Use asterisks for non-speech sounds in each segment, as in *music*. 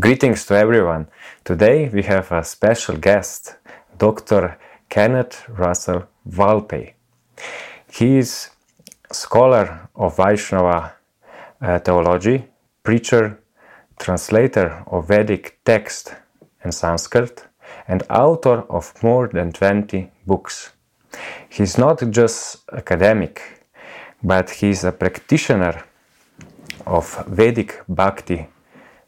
Greetings to everyone. Today we have a special guest, Dr. Kenneth Russell Valpey. He is scholar of Vaishnava uh, theology, preacher, translator of Vedic text and Sanskrit, and author of more than 20 books. He's not just academic, but he's a practitioner of Vedic Bhakti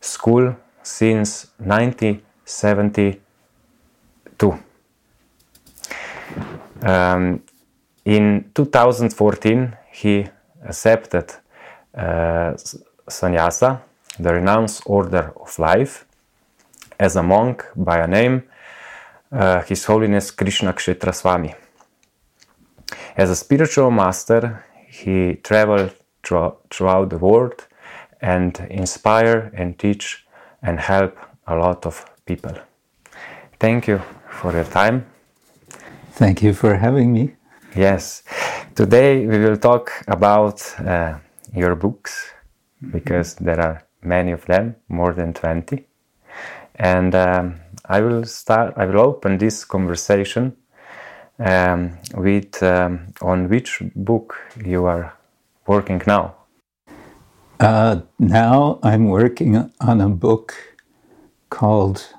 school since 1972. Um, in 2014, he accepted uh, sannyasa, the renounced order of life, as a monk by a name, uh, His Holiness Krishna Kshetra Swami. As a spiritual master, he traveled throughout the world and inspire and teach and help a lot of people. Thank you for your time. Thank you for having me. Yes. Today we will talk about uh, your books because there are many of them, more than 20. And um, I will start, I will open this conversation um, with um, on which book you are working now. Uh, now I'm working on a book called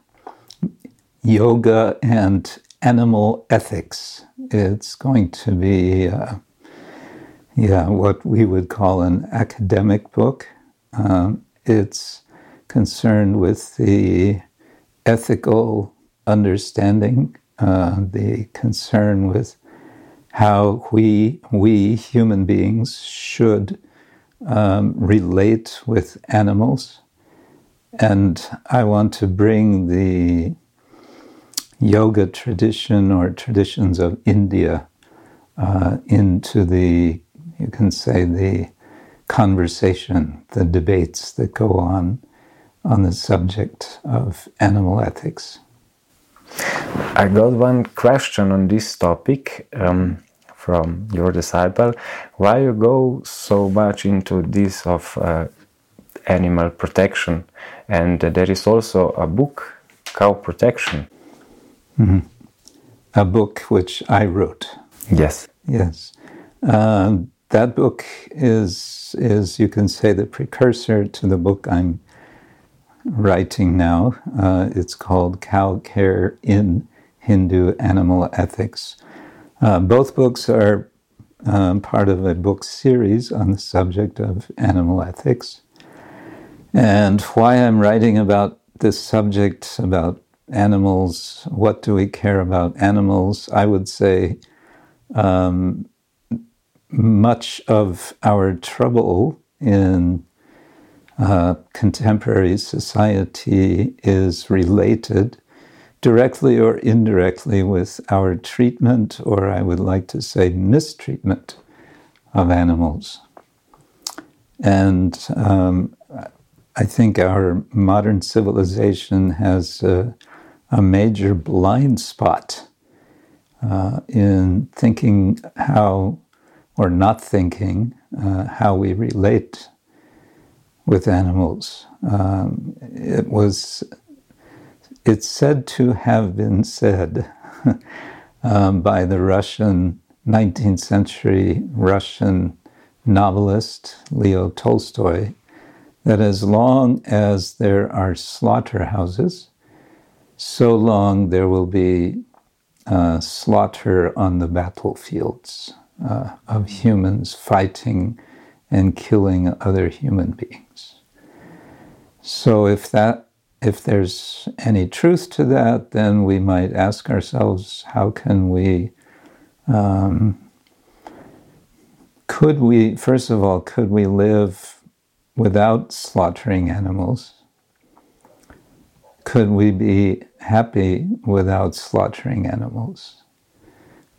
Yoga and Animal Ethics. It's going to be, uh, yeah, what we would call an academic book. Um, it's concerned with the ethical understanding, uh, the concern with how we, we human beings should um, relate with animals. And I want to bring the yoga tradition or traditions of India uh, into the, you can say, the conversation, the debates that go on on the subject of animal ethics. I got one question on this topic. Um, from your disciple. Why you go so much into this of uh, animal protection? And uh, there is also a book cow protection. Mm-hmm. a book which i wrote. Yes. Yes. Um, that book is is you can say the precursor to the book i'm writing now. Uh, it's called cow care in hindu animal ethics uh, both books are um, part of a book series on the subject of animal ethics. And why I'm writing about this subject about animals, what do we care about animals? I would say um, much of our trouble in uh, contemporary society is related directly or indirectly with our treatment, or I would like to say mistreatment of animals. And um, I think our modern civilization has a, a major blind spot uh, in thinking how, or not thinking, uh, how we relate with animals. Um, it was it's said to have been said *laughs* um, by the Russian 19th century Russian novelist Leo Tolstoy that as long as there are slaughterhouses, so long there will be uh, slaughter on the battlefields uh, of humans fighting and killing other human beings. So if that if there's any truth to that, then we might ask ourselves how can we, um, could we, first of all, could we live without slaughtering animals? Could we be happy without slaughtering animals?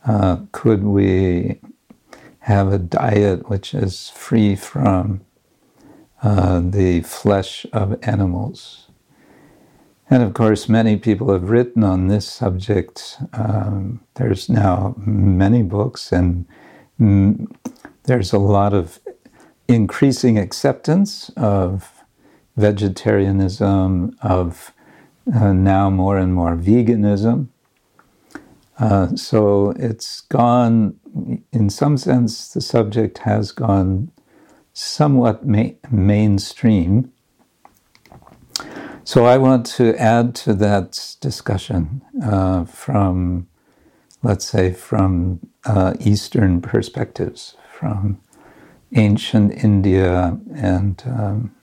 Uh, could we have a diet which is free from uh, the flesh of animals? And of course, many people have written on this subject. Um, there's now many books, and mm, there's a lot of increasing acceptance of vegetarianism, of uh, now more and more veganism. Uh, so it's gone, in some sense, the subject has gone somewhat ma- mainstream. So I want to add to that discussion uh, from, let's say, from uh, Eastern perspectives, from ancient India and um,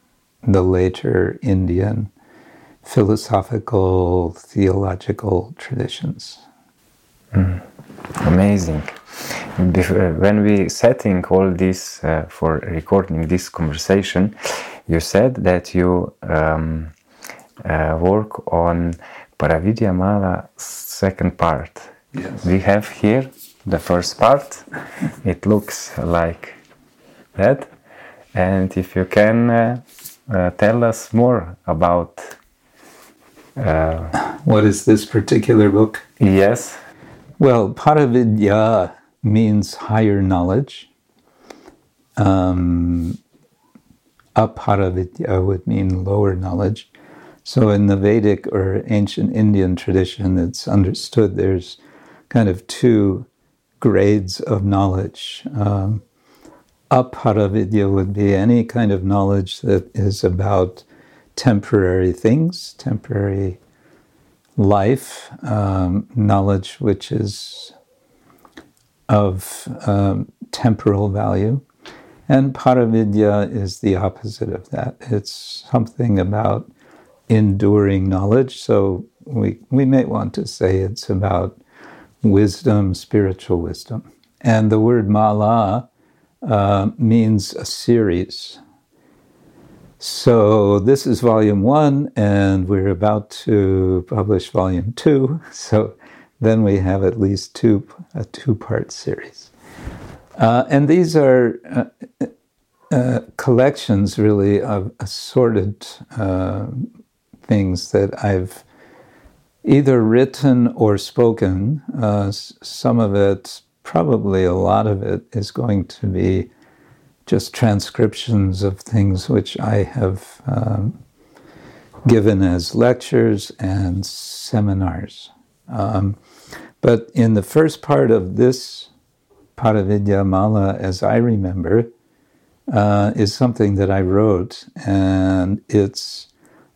the later Indian philosophical, theological traditions. Mm. Amazing. When we setting all this uh, for recording this conversation, you said that you um, uh, work on Paravidya Mala second part. Yes. We have here the first part. it looks like that. And if you can uh, uh, tell us more about uh, what is this particular book? Yes. Well, Paravidya means higher knowledge. Um, aparavidya would mean lower knowledge. So in the Vedic or ancient Indian tradition, it's understood there's kind of two grades of knowledge. Um, aparavidya would be any kind of knowledge that is about temporary things, temporary life, um, knowledge which is of um, temporal value. And Paravidya is the opposite of that. It's something about enduring knowledge. So we, we may want to say it's about wisdom, spiritual wisdom. And the word mala uh, means a series. So this is volume one, and we're about to publish volume two. *laughs* So then we have at least two a two-part series, uh, and these are uh, uh, collections really of assorted uh, things that I've either written or spoken. Uh, some of it, probably a lot of it, is going to be just transcriptions of things which I have um, given as lectures and seminars. Um, but in the first part of this Paravidya Mala, as I remember, uh, is something that I wrote, and it's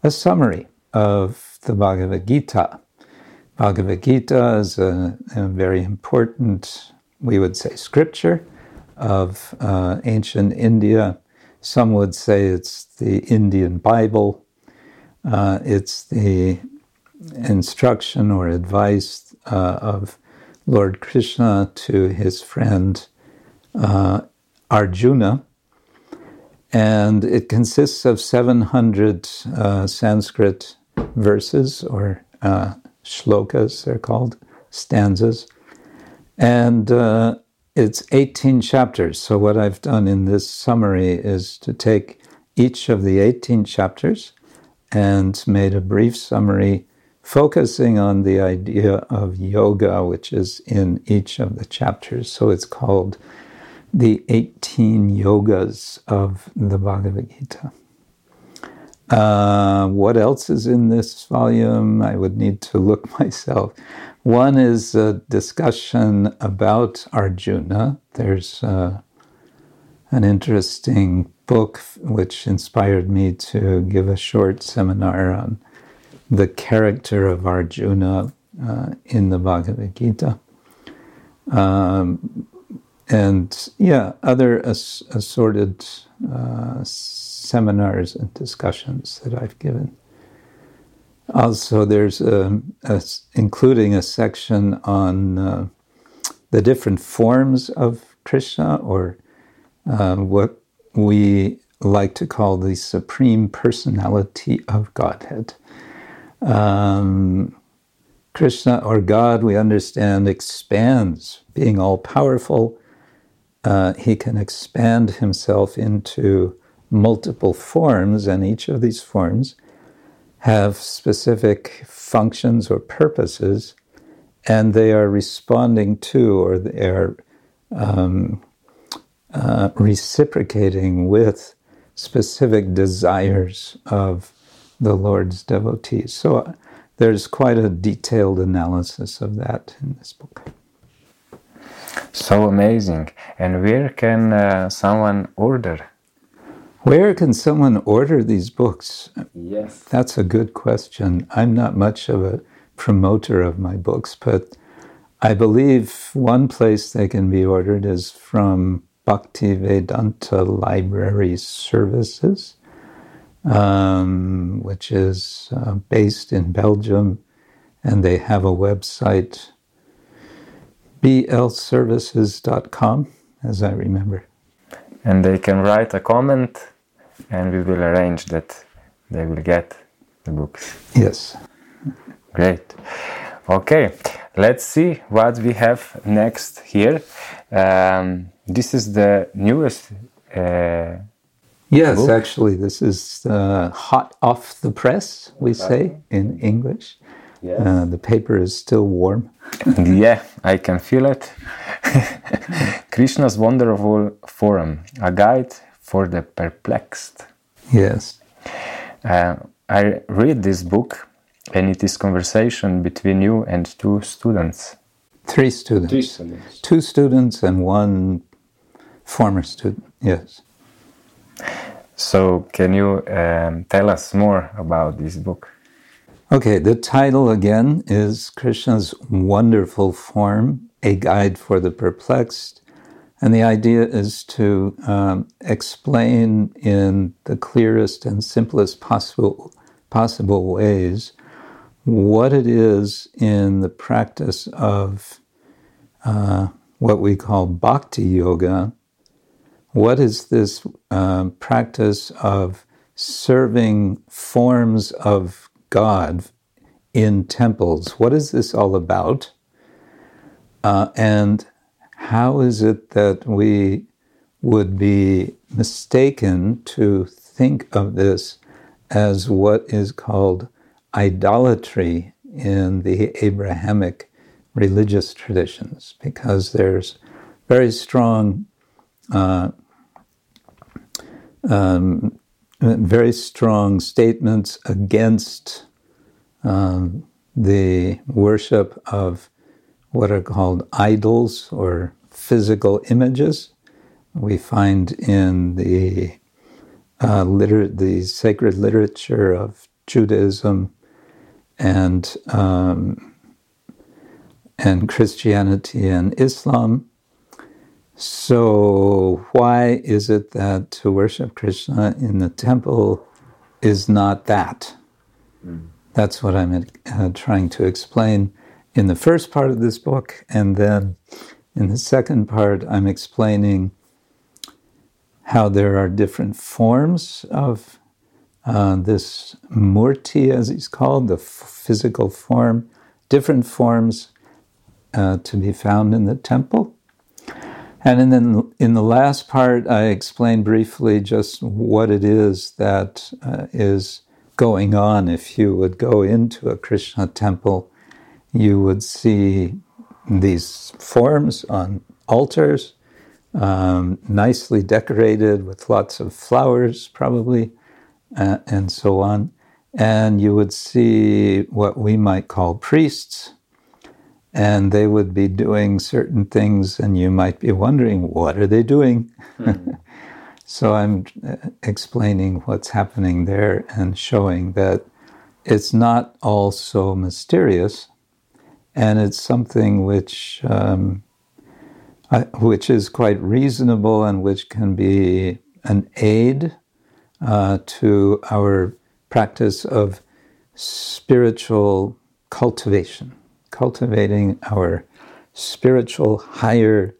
a summary of the Bhagavad Gita. Bhagavad Gita is a, a very important, we would say, scripture of uh, ancient India. Some would say it's the Indian Bible. Uh, it's the instruction or advice uh, of Lord Krishna to his friend uh, Arjuna. And it consists of 700 uh, Sanskrit verses or uh, shlokas, they're called, stanzas. And it's 18 chapters. So, what I've done in this summary is to take each of the 18 chapters and made a brief summary focusing on the idea of yoga, which is in each of the chapters. So, it's called the 18 yogas of the Bhagavad Gita. Uh, what else is in this volume? I would need to look *laughs* myself. One is a discussion about Arjuna. There's uh, an interesting book which inspired me to give a short seminar on the character of Arjuna uh, in the Bhagavad Gita. Um, and yeah, other ass- assorted uh, seminars and discussions that I've given. Also, there's a, a, including a section on uh, the different forms of Krishna, or uh, what we like to call the supreme personality of Godhead. Um, Krishna or God, we understand, expands, being all powerful. Uh, he can expand himself into multiple forms, and each of these forms have specific functions or purposes, and they are responding to or they are um, uh, reciprocating with specific desires of the Lord's devotees. So uh, there's quite a detailed analysis of that in this book. So amazing. And where can uh, someone order? Where can someone order these books? Yes. That's a good question. I'm not much of a promoter of my books, but I believe one place they can be ordered is from Bhaktivedanta Library Services, um, which is uh, based in Belgium, and they have a website, blservices.com, as I remember. And they can write a comment, and we will arrange that they will get the books. Yes. Great. Okay, let's see what we have next here. Um, this is the newest. Uh, yes, book? actually, this is uh, hot off the press, we say in English. Yes. Uh, the paper is still warm. *laughs* yeah, I can feel it. *laughs* Krishna's Wonderful Form, a guide for the perplexed. Yes. Uh, I read this book, and it is conversation between you and two students. Three students. students. Two students and one former student. Yes. So, can you um, tell us more about this book? Okay, the title again is Krishna's Wonderful Form, a guide for the perplexed. And the idea is to um, explain in the clearest and simplest possible, possible ways what it is in the practice of uh, what we call bhakti yoga. What is this um, practice of serving forms of God in temples? What is this all about? Uh, and how is it that we would be mistaken to think of this as what is called idolatry in the Abrahamic religious traditions? Because there's very strong, uh, um, very strong statements against um, the worship of what are called idols or physical images. We find in the uh, liter- the sacred literature of Judaism and um, and Christianity and Islam. So why is it that to worship Krishna in the temple is not that? That's what I'm uh, trying to explain in the first part of this book, and then in the second part, I'm explaining how there are different forms of uh, this murti, as he's called, the f- physical form, different forms uh, to be found in the temple. And then in the last part, I explain briefly just what it is that uh, is going on if you would go into a Krishna temple you would see these forms on altars, um, nicely decorated with lots of flowers, probably, uh, and so on. And you would see what we might call priests, and they would be doing certain things, and you might be wondering, what are they doing? Mm-hmm. *laughs* so I'm uh, explaining what's happening there and showing that it's not all so mysterious and it's something which um, I, which is quite reasonable and which can be an aid uh, to our practice of spiritual cultivation, cultivating our spiritual higher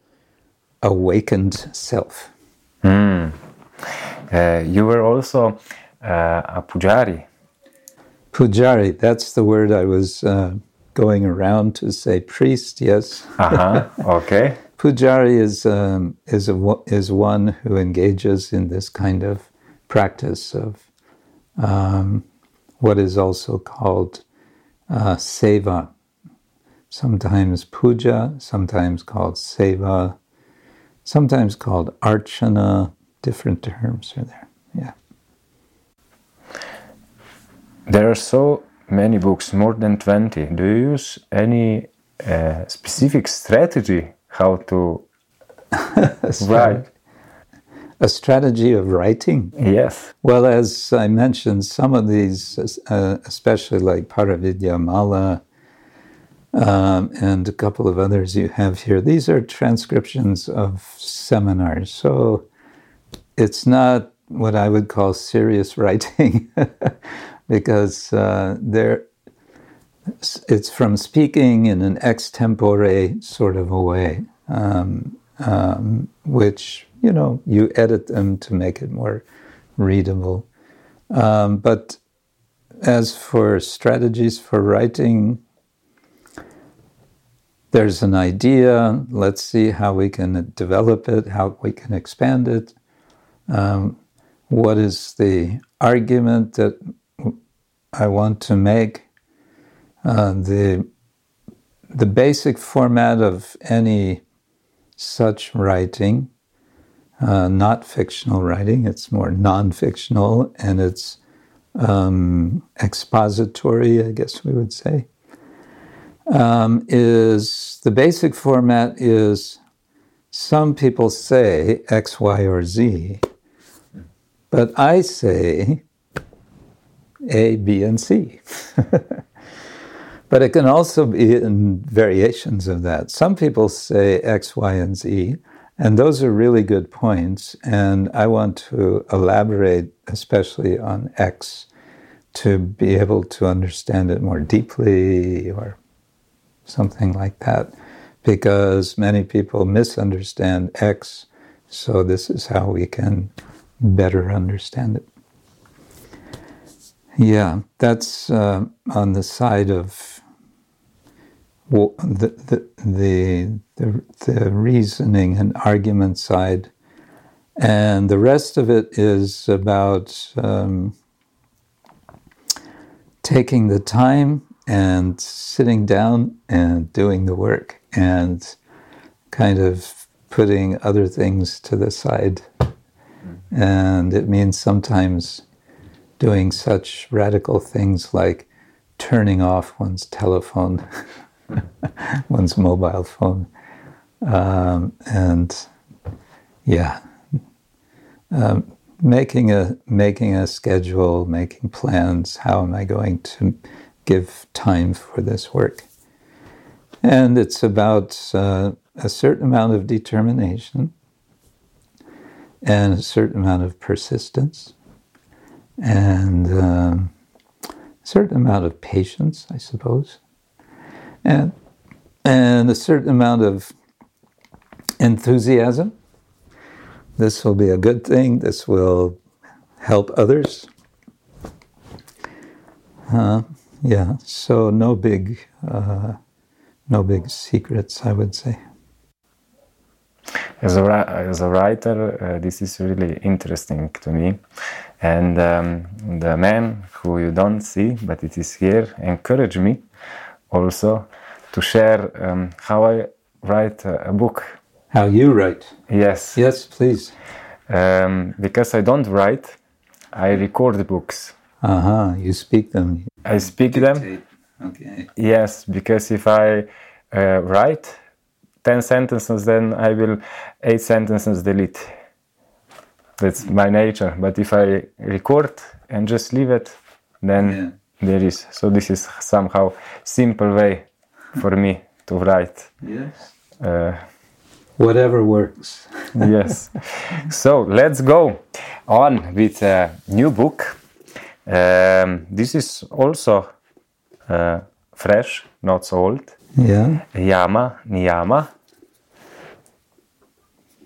awakened self. Mm. Uh, you were also uh, a pujari. Pujari, that's the word I was uh, going around to say priest, yes. Uh-huh. *laughs* Okay. Pujari is um, is a, is one who engages in this kind of practice of um, what is also called uh, seva. Sometimes puja, sometimes called seva, sometimes called archana. Different terms are there. Yeah. There are so many books, more than 20. Do you use any uh, specific strategy how to *laughs* write? A strategy of writing? Yes. Well, as I mentioned, some of these, uh, especially like Paravidya Mala um, and a couple of others you have here, these are transcriptions of seminars. So it's not what I would call serious *laughs* writing *laughs* because uh, there it's from speaking in an extempore sort of a way, um, um, which you know you edit them to make it more readable. Um, but as for strategies for writing, there's an idea. Let's see how we can develop it, how we can expand it. Um, what is the argument that I want to make? Uh, the the basic format of any such writing, uh, not fictional writing, it's more non-fictional and it's um, expository, I guess we would say um, is the basic format is some people say X, Y, or Z, but I say A, B, and C. *laughs* but it can also be in variations of that. Some people say X, Y, and Z, and those are really good points. And I want to elaborate, especially on X, to be able to understand it more deeply or something like that, because many people misunderstand X. So, this is how we can better understand it. Yeah, that's uh, on the side of the, the, the, the, the reasoning and argument side. And the rest of it is about um, taking the time and sitting down and doing the work and kind of putting other things to the side. And it means sometimes doing such radical things like turning off one's telephone, *laughs* one's mobile phone. Um, and yeah, um, making a making a schedule, making plans. How am I going to give time for this work. And it's about uh, a certain amount of determination and a certain amount of persistence and um, a certain amount of patience, I suppose, and, and a certain amount of enthusiasm. This will be a good thing. This will help others. Uh, yeah, so no big, uh, no big secrets, I would say. As a, as a writer, uh, this is really interesting to me. And um, the man who you don't see, but it is here, encouraged me also to share um, how I write a, a, book. How you write? Yes. Yes, please. Um, because I don't write, I record books. Uh huh. You speak them. I speak them. Okay. Yes, because if I uh, write ten sentences, then I will eight sentences delete. That's my nature. But if I record and just leave it, then yeah. there is. So this is somehow simple way for me to write. Yes. Uh, Whatever works. yes. *laughs* So let's go on with a new book. Um, this is also uh, fresh, not so old. Yeah. Yama, Niyama.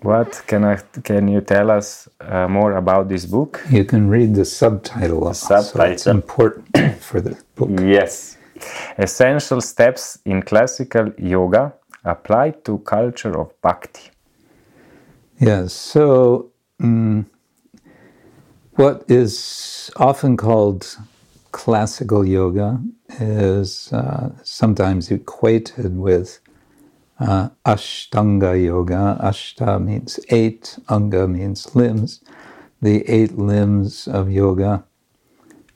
What can I? Can you tell us uh, more about this book? You can read the subtitle. The subtitle. it's important *coughs* for the book. Yes. Essential steps in classical yoga applied to culture of bhakti. Yes. So. Um, what is often called classical yoga is uh, sometimes equated with uh, Ashtanga yoga. Ashta means eight, Anga means limbs. the eight limbs of yoga,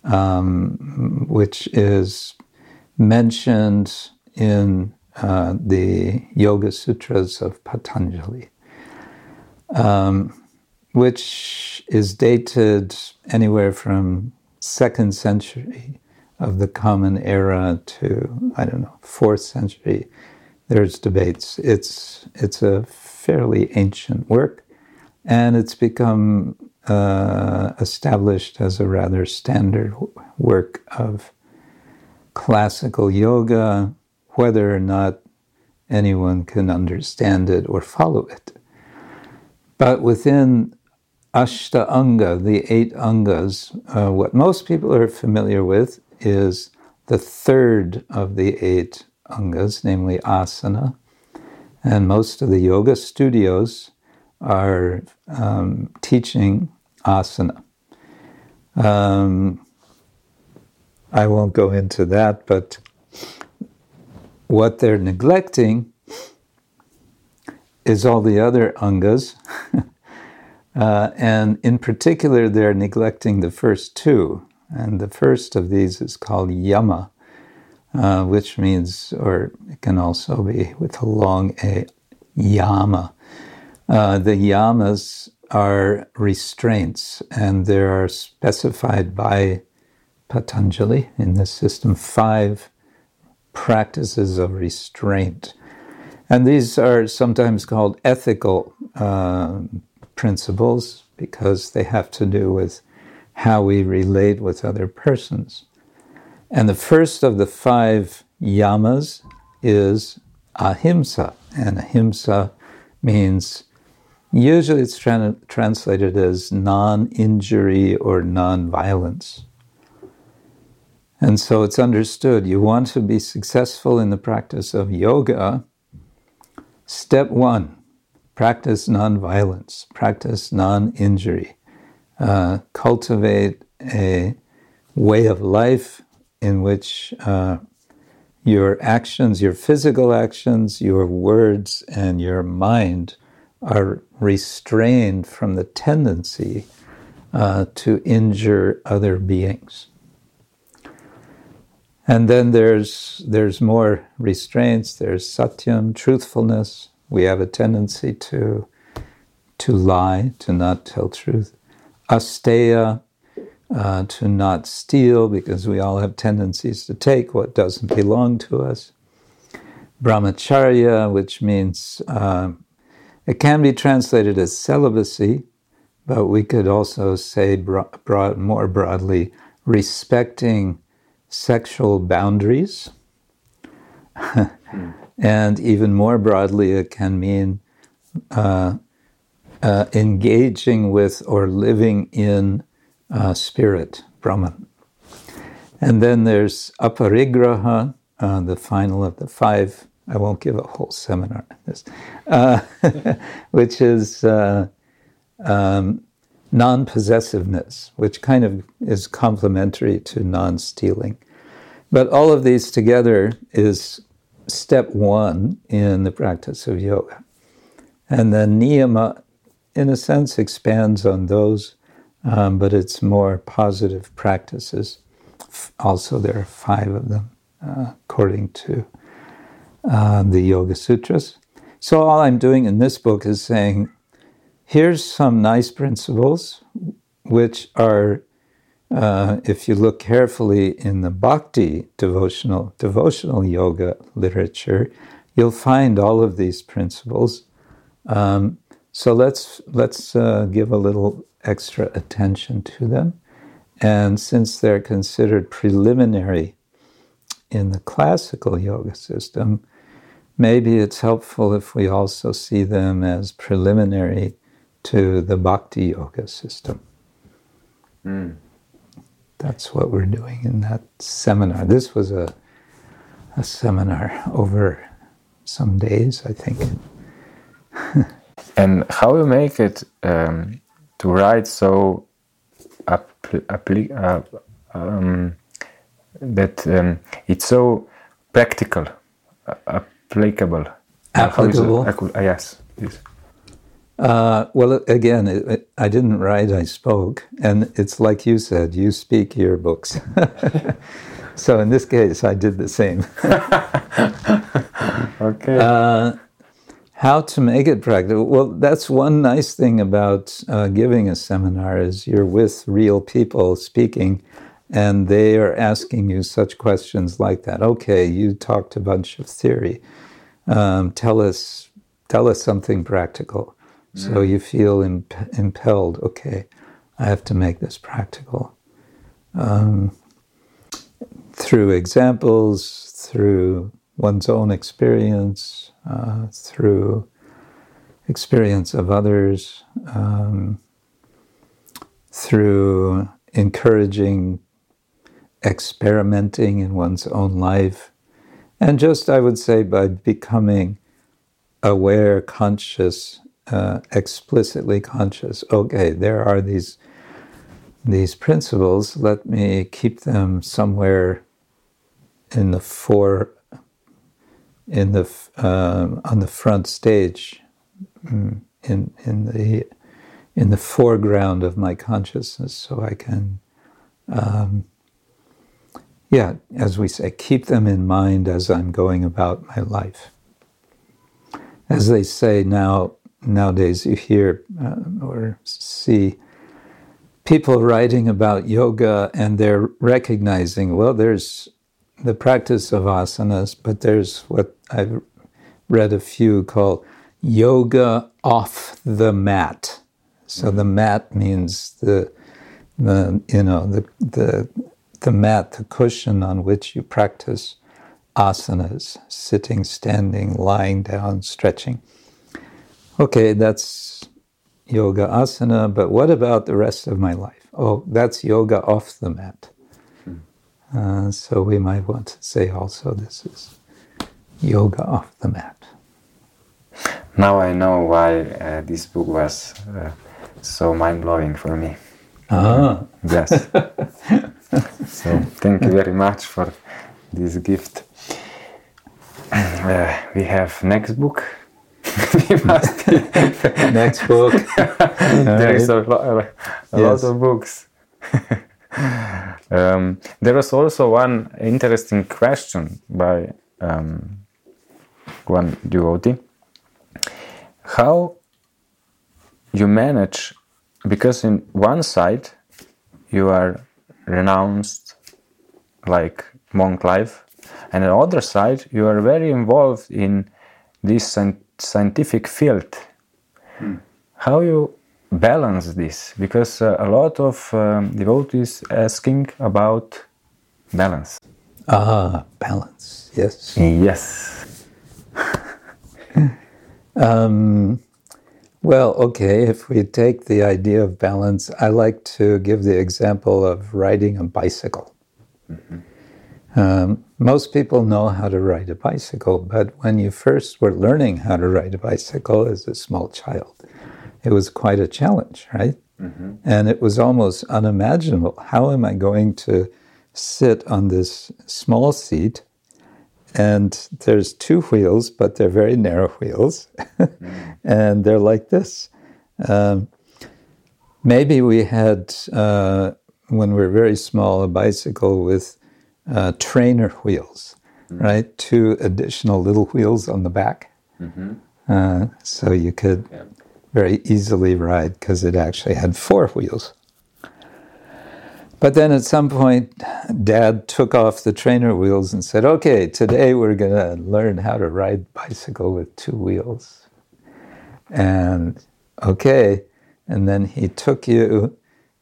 um, which is mentioned in uh, the Yoga Sutras of Patanjali, um, which is dated anywhere from second century of the Common Era to I don't know fourth century. There's debates. It's it's a fairly ancient work, and it's become uh, established as a rather standard work of classical yoga, whether or not anyone can understand it or follow it. But within Ashta Anga, the eight Angas, uh, what most people are familiar with is the third of the eight Angas, namely asana. And most of the yoga studios are um, teaching asana. Um, I won't go into that, but what they're neglecting is all the other angas. *laughs* uh, and in particular, they're neglecting the first two. And the first of these is called yama, uh, which means, or it can also be with a long A, yama. Uh, the yamas are restraints, and there are specified by Patanjali in this system five practices of restraint. And these are sometimes called ethical uh, principles because they have to do with how we relate with other persons. And the first of the five yamas is ahimsa. And ahimsa means Usually it's tra- translated as non injury or non violence. And so it's understood you want to be successful in the practice of yoga. Step one practice non violence, practice non injury, uh, cultivate a way of life in which uh, your actions, your physical actions, your words, and your mind are restrained from the tendency uh, to injure other beings. And then there's there's more restraints. There's satyam, truthfulness. We have a tendency to to lie, to not tell truth. Asteya, uh, to not steal, because we all have tendencies to take what doesn't belong to us. Brahmacharya, which means uh, it can be translated as celibacy, but we could also say broad, more broadly, respecting sexual boundaries. *laughs* and even more broadly, it can mean uh, uh, engaging with or living in uh, spirit, Brahman. And then there's aparigraha, uh, the final of the five I won't give a whole seminar on this, uh, *laughs* which is uh, um, non possessiveness, which kind of is complementary to non stealing. But all of these together is step one in the practice of yoga. And then niyama, in a sense, expands on those, um, but it's more positive practices. Also, there are five of them, uh, according to uh, the Yoga Sutras. So, all I'm doing in this book is saying, here's some nice principles which are, uh, if you look carefully in the bhakti devotional, devotional yoga literature, you'll find all of these principles. Um, so let's let's uh, give a little extra attention to them, and since they're considered preliminary in the classical yoga system, maybe it's helpful if we also see them as preliminary to the bhakti yoga system. Mm. That's what we're doing in that seminar. This was a, a seminar over some days, I think. and how you make it um, to write so uh, um, that um, it's so practical, uh, applicable. Applicable. Uh, yes. Yes. Uh, well, again, it, it, I didn't write, I spoke. And it's like you said, you speak your books. *laughs* so in this case, I did the same. *laughs* okay. Uh, how to make it practical? Well, that's one nice thing about uh, giving a seminar is you're with real people speaking, and they are asking you such questions like that. Okay, you talked a bunch of theory. Um, tell us, tell us something practical. Mm. So you feel imp- impelled. Okay, I have to make this practical. Um, through examples, through one's own experience, uh, through experience of others, um, through encouraging experimenting in one's own life, and just, I would say, by becoming aware, conscious, uh, explicitly conscious. Okay, there are these these principles. Let me keep them somewhere in the fore in the um, on the front stage, mm, in in the in the foreground of my consciousness, so I can, um, yeah, as we say, keep them in mind as I'm going about my life. As they say now nowadays, you hear uh, or see people writing about yoga, and they're recognizing, well, there's the practice of asanas, but there's what I've read a few called yoga off the mat. So the mat means the the you know the the the mat, the cushion on which you practice asanas, sitting, standing, lying down, stretching. Okay, that's yoga asana, but what about the rest of my life? Oh, that's yoga off the mat. Uh, so we might want to say also this is yoga off the mat. Now I know why uh, this book was uh, so mind blowing for me. Ah. Yes. *laughs* so thank you very much for this gift. Uh, we have next book. *laughs* next book. *laughs* there is a, lo- a yes. lot of books. *laughs* Um, there was also one interesting question by um, one devotee. How you manage, because in one side you are renounced like monk life, and on the other side you are very involved in this scientific field. Hmm. How you balance this because uh, a lot of um, devotees asking about balance. Ah, balance. Yes. Yes. *laughs* um, well, okay. If we take the idea of balance, I like to give the example of riding a bicycle. Mm-hmm. Um, most people know how to ride a bicycle, but when you first were learning how to ride a bicycle as a small child, it was quite a challenge, right? Mm-hmm. And it was almost unimaginable. How am I going to sit on this small seat? And there's two wheels, but they're very narrow wheels. mm-hmm. *laughs* And they're like this. Um, maybe we had, uh, when we were very small, a bicycle with uh, trainer wheels, mm-hmm. right? Two additional little wheels on the back. Mm-hmm. Uh, so you could yeah very easily ride because it actually had four wheels. But then at some point, dad took off the trainer wheels and said, Okay, today we're going to learn how to ride bicycle with two wheels. And okay. And then he took you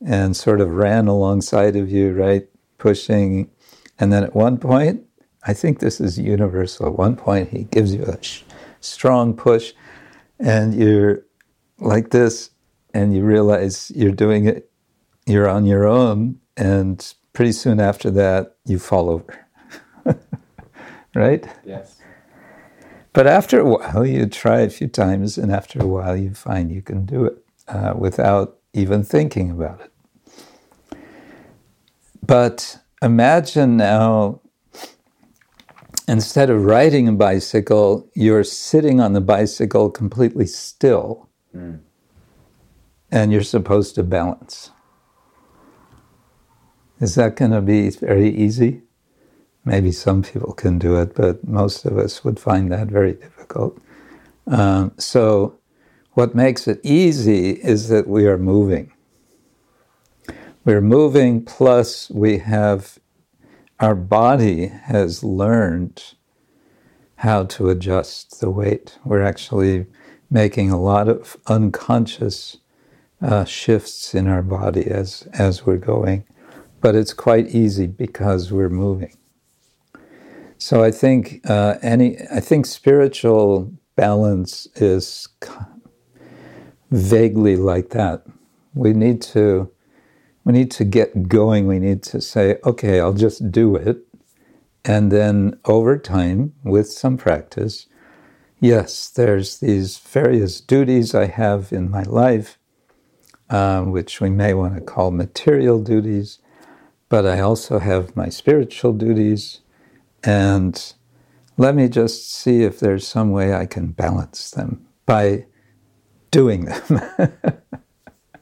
and sort of ran alongside of you, right? Pushing. And then at one point, I think this is universal. At one point, he gives you a sh- strong push, and you're like this and you realize you're doing it, you're on your own, and pretty soon after that, you fall over. *laughs* right? Yes. But after a while, you try a few times, and after a while, you find you can do it uh, without even thinking about it. But imagine now, instead of riding a bicycle, you're sitting on the bicycle completely still and you're supposed to balance. Is that going to be very easy? Maybe some people can do it, but most of us would find that very difficult. Um, so, what makes it easy is that we are moving. We're moving, plus, we have our body has learned how to adjust the weight. We're actually making a lot of unconscious uh, shifts in our body as, as we're going. But it's quite easy because we're moving. So I think uh, any I think spiritual balance is vaguely like that. We need to we need to get going. We need to say, okay, I'll just do it, and then over time, with some practice, yes, there's these various duties I have in my life, um, which we may want to call material duties, but I also have my spiritual duties and let me just see if there's some way I can balance them by doing them.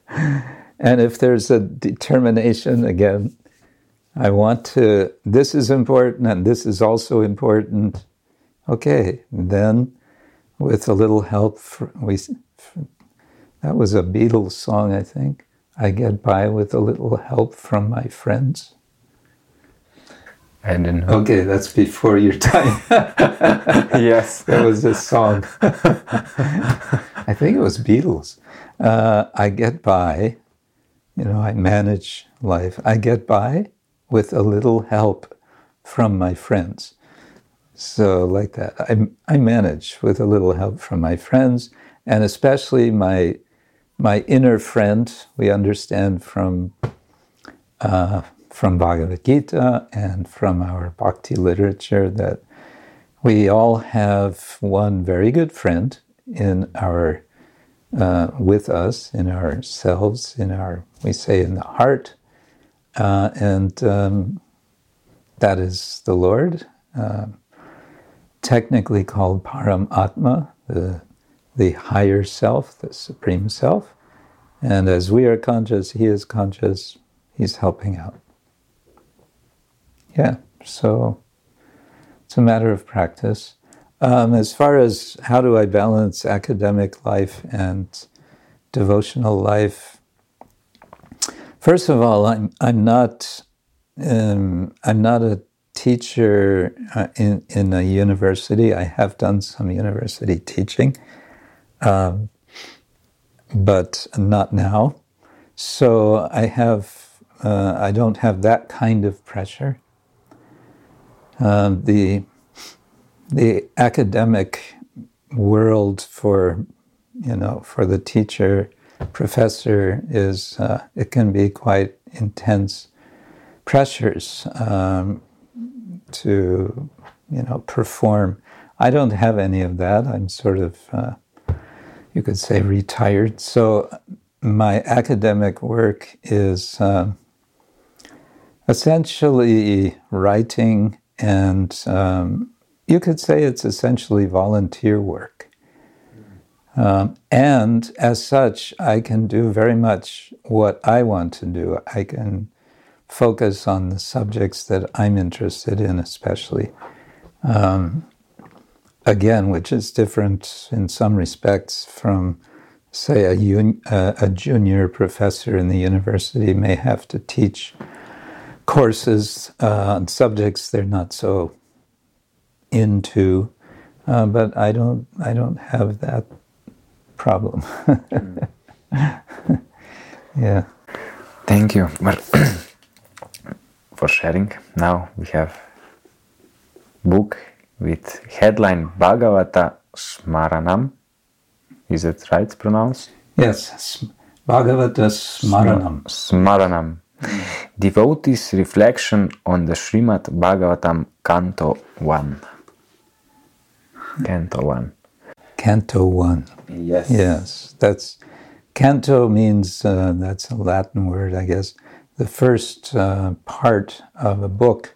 *laughs* and if there's a determination, again, I want to, this is important and this is also important. Okay, then with a little help, we, that was a Beatles song, I think. I get by with a little help from my friends. I didn't. Okay, that's before your time. *laughs* yes. *laughs* That was a song. *laughs* I think it was Beatles. Uh, I get by, you know, I manage life. I get by with a little help from my friends. So, like that, I, I manage with a little help from my friends, and especially my my inner friend. We understand from uh, from Bhagavad Gita and from our bhakti literature that we all have one very good friend in our uh, with us in ourselves in our we say in the heart. Uh, and um, that is the Lord uh, technically called Param Atma the the higher self the supreme self. And as we are conscious he is conscious he's helping out. Yeah, so it's a matter of practice. Um, as far as how do I balance academic life and devotional life, first of all, I'm I'm not um, I'm not a teacher uh, in in a university. I have done some university teaching, um, but not now. So I have uh, I don't have that kind of pressure. Um, the the academic world for you know for the teacher professor is uh, it can be quite intense pressures um, to you know perform. I don't have any of that. I'm sort of uh, you could say retired. So my academic work is uh, essentially writing and um, you could say it's essentially volunteer work. Um, and as such, I can do very much what I want to do. I can focus on the subjects that I'm interested in, especially. Um, again, which is different in some respects from, say, a, un- a junior professor in the university may have to teach courses uh, on subjects they're not so into, uh, but I don't I don't have that problem. *laughs* yeah. Thank you *clears throat* for sharing. Now we have book with headline Bhagavata Smaranam. Is it right pronounced? Yes, Bhagavata Smaranam. Smaranam. Devotees reflection on the Srimad Bhagavatam Canto 1. Canto 1. Canto 1. Yes. Yes, that's canto means uh, that's a Latin word, I guess. The first uh, part of a book,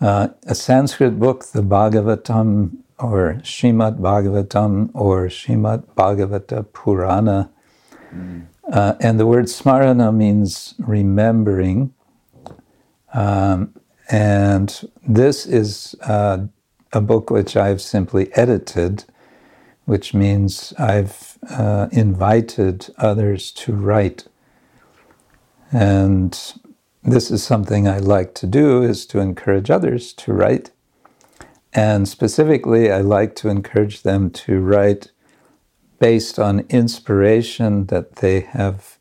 uh, a Sanskrit book, the Bhagavatam, or Srimad Bhagavatam or Srimad Bhagavata Purana. Mm. Uh, and the word smarana means remembering. Um, and this is uh, a book which I've simply edited, which means I've uh, invited others to write. And this is something I like to do is to encourage others to write. And specifically, I like to encourage them to write based on inspiration that they have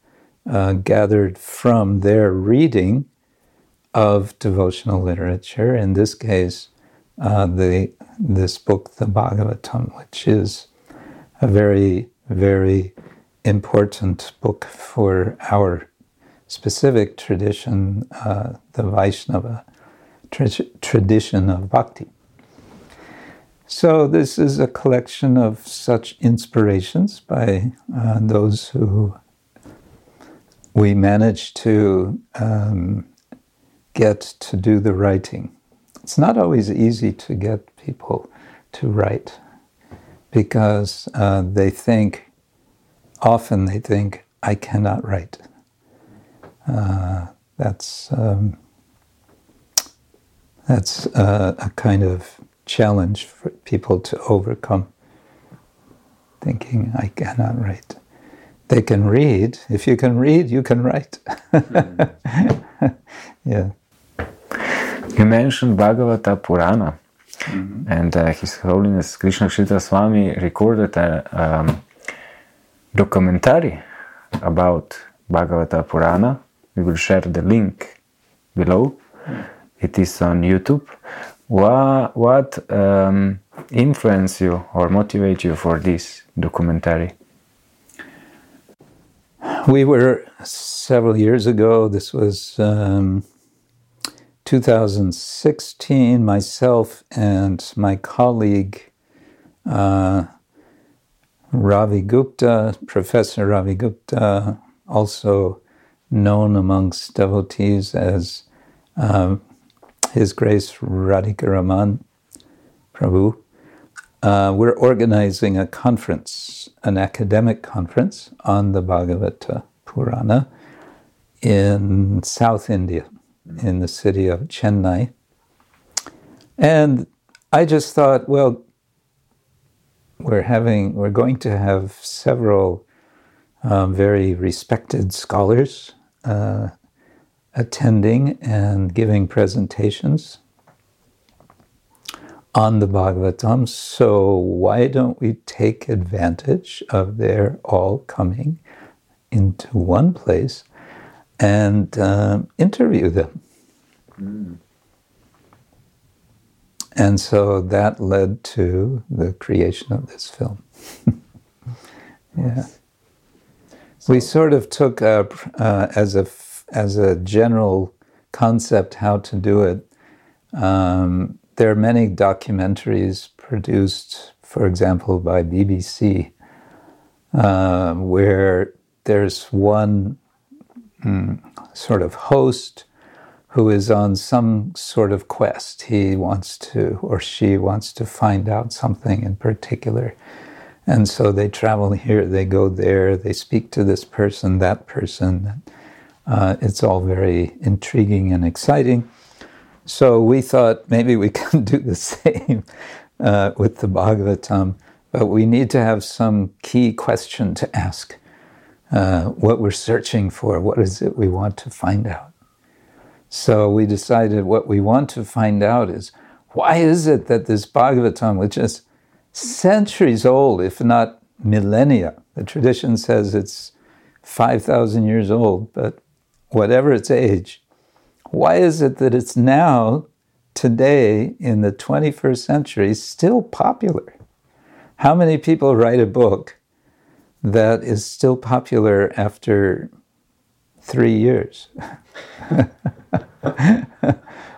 uh, gathered from their reading of devotional literature. In this case, uh, the this book, the Bhagavatam, which is a very, very important book for our specific tradition, uh, the Vaishnava tra- tradition of bhakti. So, this is a collection of such inspirations by uh, those who we managed to um, get to do the writing. It's not always easy to get people to write because uh, they think, often they think, I cannot write. Uh, that's um, that's uh, a kind of challenge for people to overcome. Thinking, I cannot write. They can read. If you can read, you can write. *laughs* yeah. You mentioned Bhagavata Purana, mm-hmm. and uh, His Holiness Krishna Kshetra Swami recorded a um, documentary about Bhagavata Purana. We will share the link below. It is on YouTube. What, what um, influenced you or motivate you for this documentary? We were several years ago, this was um, 2016, myself and my colleague uh, Ravi Gupta, Professor Ravi Gupta, also known amongst devotees as um, his Grace Radhika Raman Prabhu, uh, we're organizing a conference, an academic conference on the Bhagavata Purana in South India, in the city of Chennai. And I just thought, well, we're having, we're going to have several um, very respected scholars uh, attending and giving presentations on the Bhagavatam. So, why don't we take advantage of their all coming into one place and uh, interview them? Mm. And so that led to the creation of this film. *laughs* yeah. We sort of took uh, as a as a general concept how to do it. Um, there are many documentaries produced, for example, by BBC, uh, where there's one mm, sort of host who is on some sort of quest. He wants to, or she wants to find out something in particular. And so they travel here, they go there, they speak to this person, that person. Uh, it's all very intriguing and exciting. So we thought maybe we *laughs* can do the same uh, with the Bhagavatam, but we need to have some key question to ask. Uh, what we're searching for, what is it we want to find out? So we decided what we want to find out is why is it that this Bhagavatam, which is centuries old, if not millennia, the tradition says it's 5,000 years old, but whatever its age, why is it that it's now, today, in the 21st century, still popular? How many people write a book that is still popular after three years? *laughs*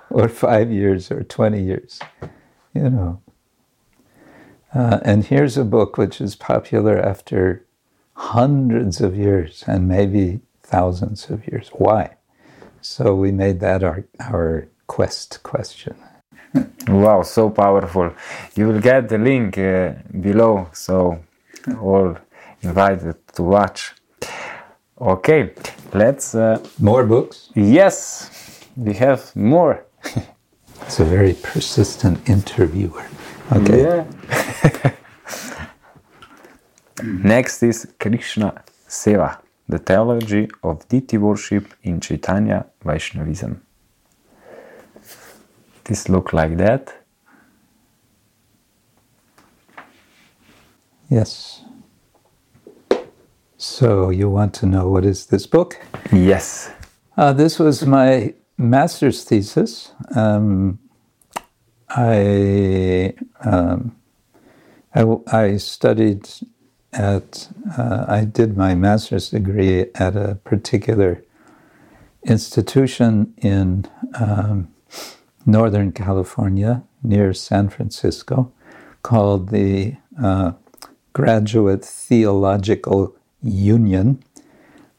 or five years or 20 years, you know. Uh, and here's a book which is popular after hundreds of years and maybe thousands of years. Why? So we made that our, our quest question. *laughs* Wow, so powerful. You will get the link uh, below, so all invited to watch. Okay, let's. Uh, More books? yes, we have more. It's a very persistent interviewer. Okay. Yeah. *laughs* Next is Krishna Seva, the theology of deity worship in Chaitanya Vaishnavism. This look like that. Yes. So you want to know what is this book? Yes. Uh, this was my master's thesis. Um, I, um, I I studied at uh, I did my master's degree at a particular institution in um, Northern California near San Francisco called the uh, Graduate Theological Union,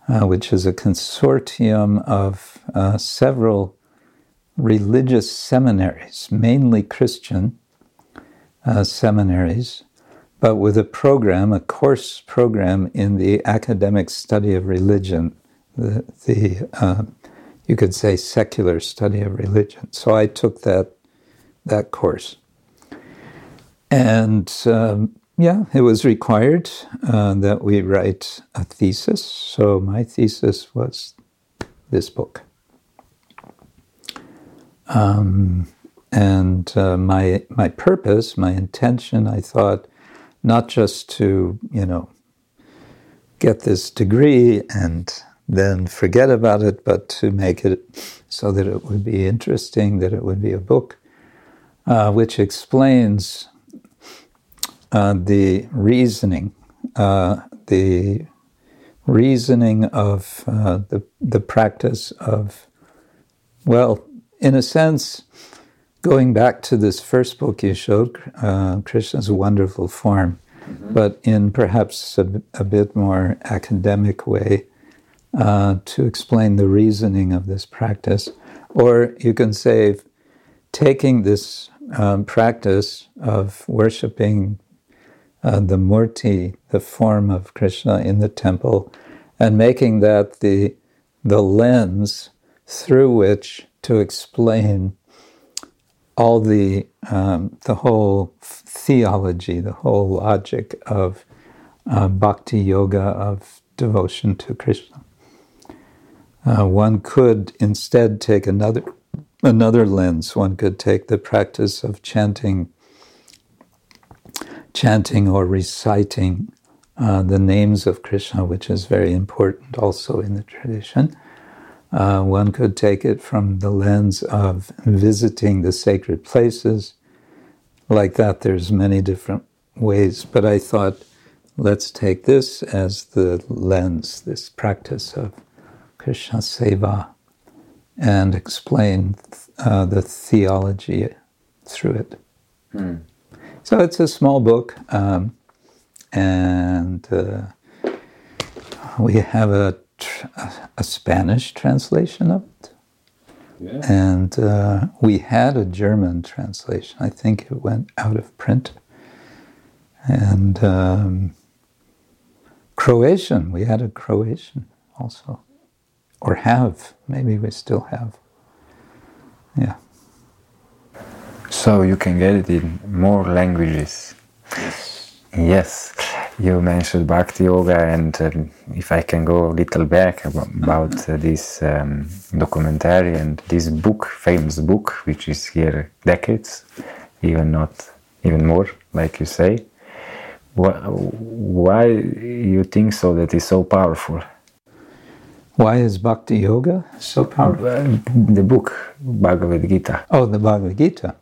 uh, which is a consortium of uh, several religious seminaries, mainly Christian uh, seminaries, but with a program, a course program in the academic study of religion, the, the uh, you could say secular study of religion. So I took that that course, and um, yeah, it was required uh, that we write a thesis. So my thesis was this book. Um, and uh, my my purpose, my intention, I thought, not just to you know get this degree and then forget about it, but to make it so that it would be interesting, that it would be a book uh, which explains uh, the reasoning, uh, the reasoning of uh, the the practice of, well, in a sense, going back to this first book you showed, uh, Krishna's Wonderful Form, but in perhaps a, a bit more academic way uh, to explain the reasoning of this practice. Or you can say, taking this um, practice of worshiping uh, the Murti, the form of Krishna in the temple, and making that the, the lens through which to explain all the um, the whole theology, the whole logic of uh, bhakti yoga of devotion to Krishna. Uh, one could instead take another another lens. One could take the practice of chanting, chanting or reciting uh, the names of Krishna, which is very important also in the tradition. Uh, one could take it from the lens of visiting the sacred places. Like that, there's many different ways, but I thought let's take this as the lens, this practice of Krishna Seva, and explain uh, the theology through it. So it's a small book, um, and uh, we have a, tr- a Spanish translation of it. Yeah. And uh, we had a German translation. I think it went out of print. And um, Croatian, we had a Croatian also. Or have. Maybe we still have. Yeah. So you can get it in more languages. Yes, you mentioned Bhakti Yoga, and um, if I can go a little back ab- about uh, this um, documentary and this book, famous book, which is here decades, even not even more, like you say. Why, why you think so? That is so powerful. Why is Bhakti Yoga so powerful? Uh, The book Bhagavad Gita. Oh, the Bhagavad Gita.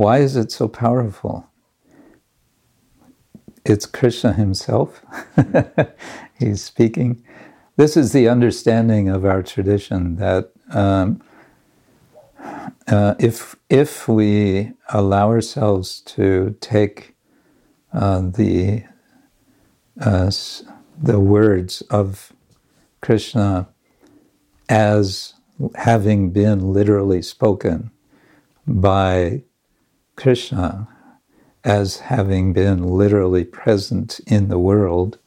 Why is it so powerful? It's Krishna himself. *laughs* He's speaking. This is the understanding of our tradition that um, uh, if if we allow ourselves to take uh, the uh, the words of Krishna as having been literally spoken by Krishna as having been literally present in the world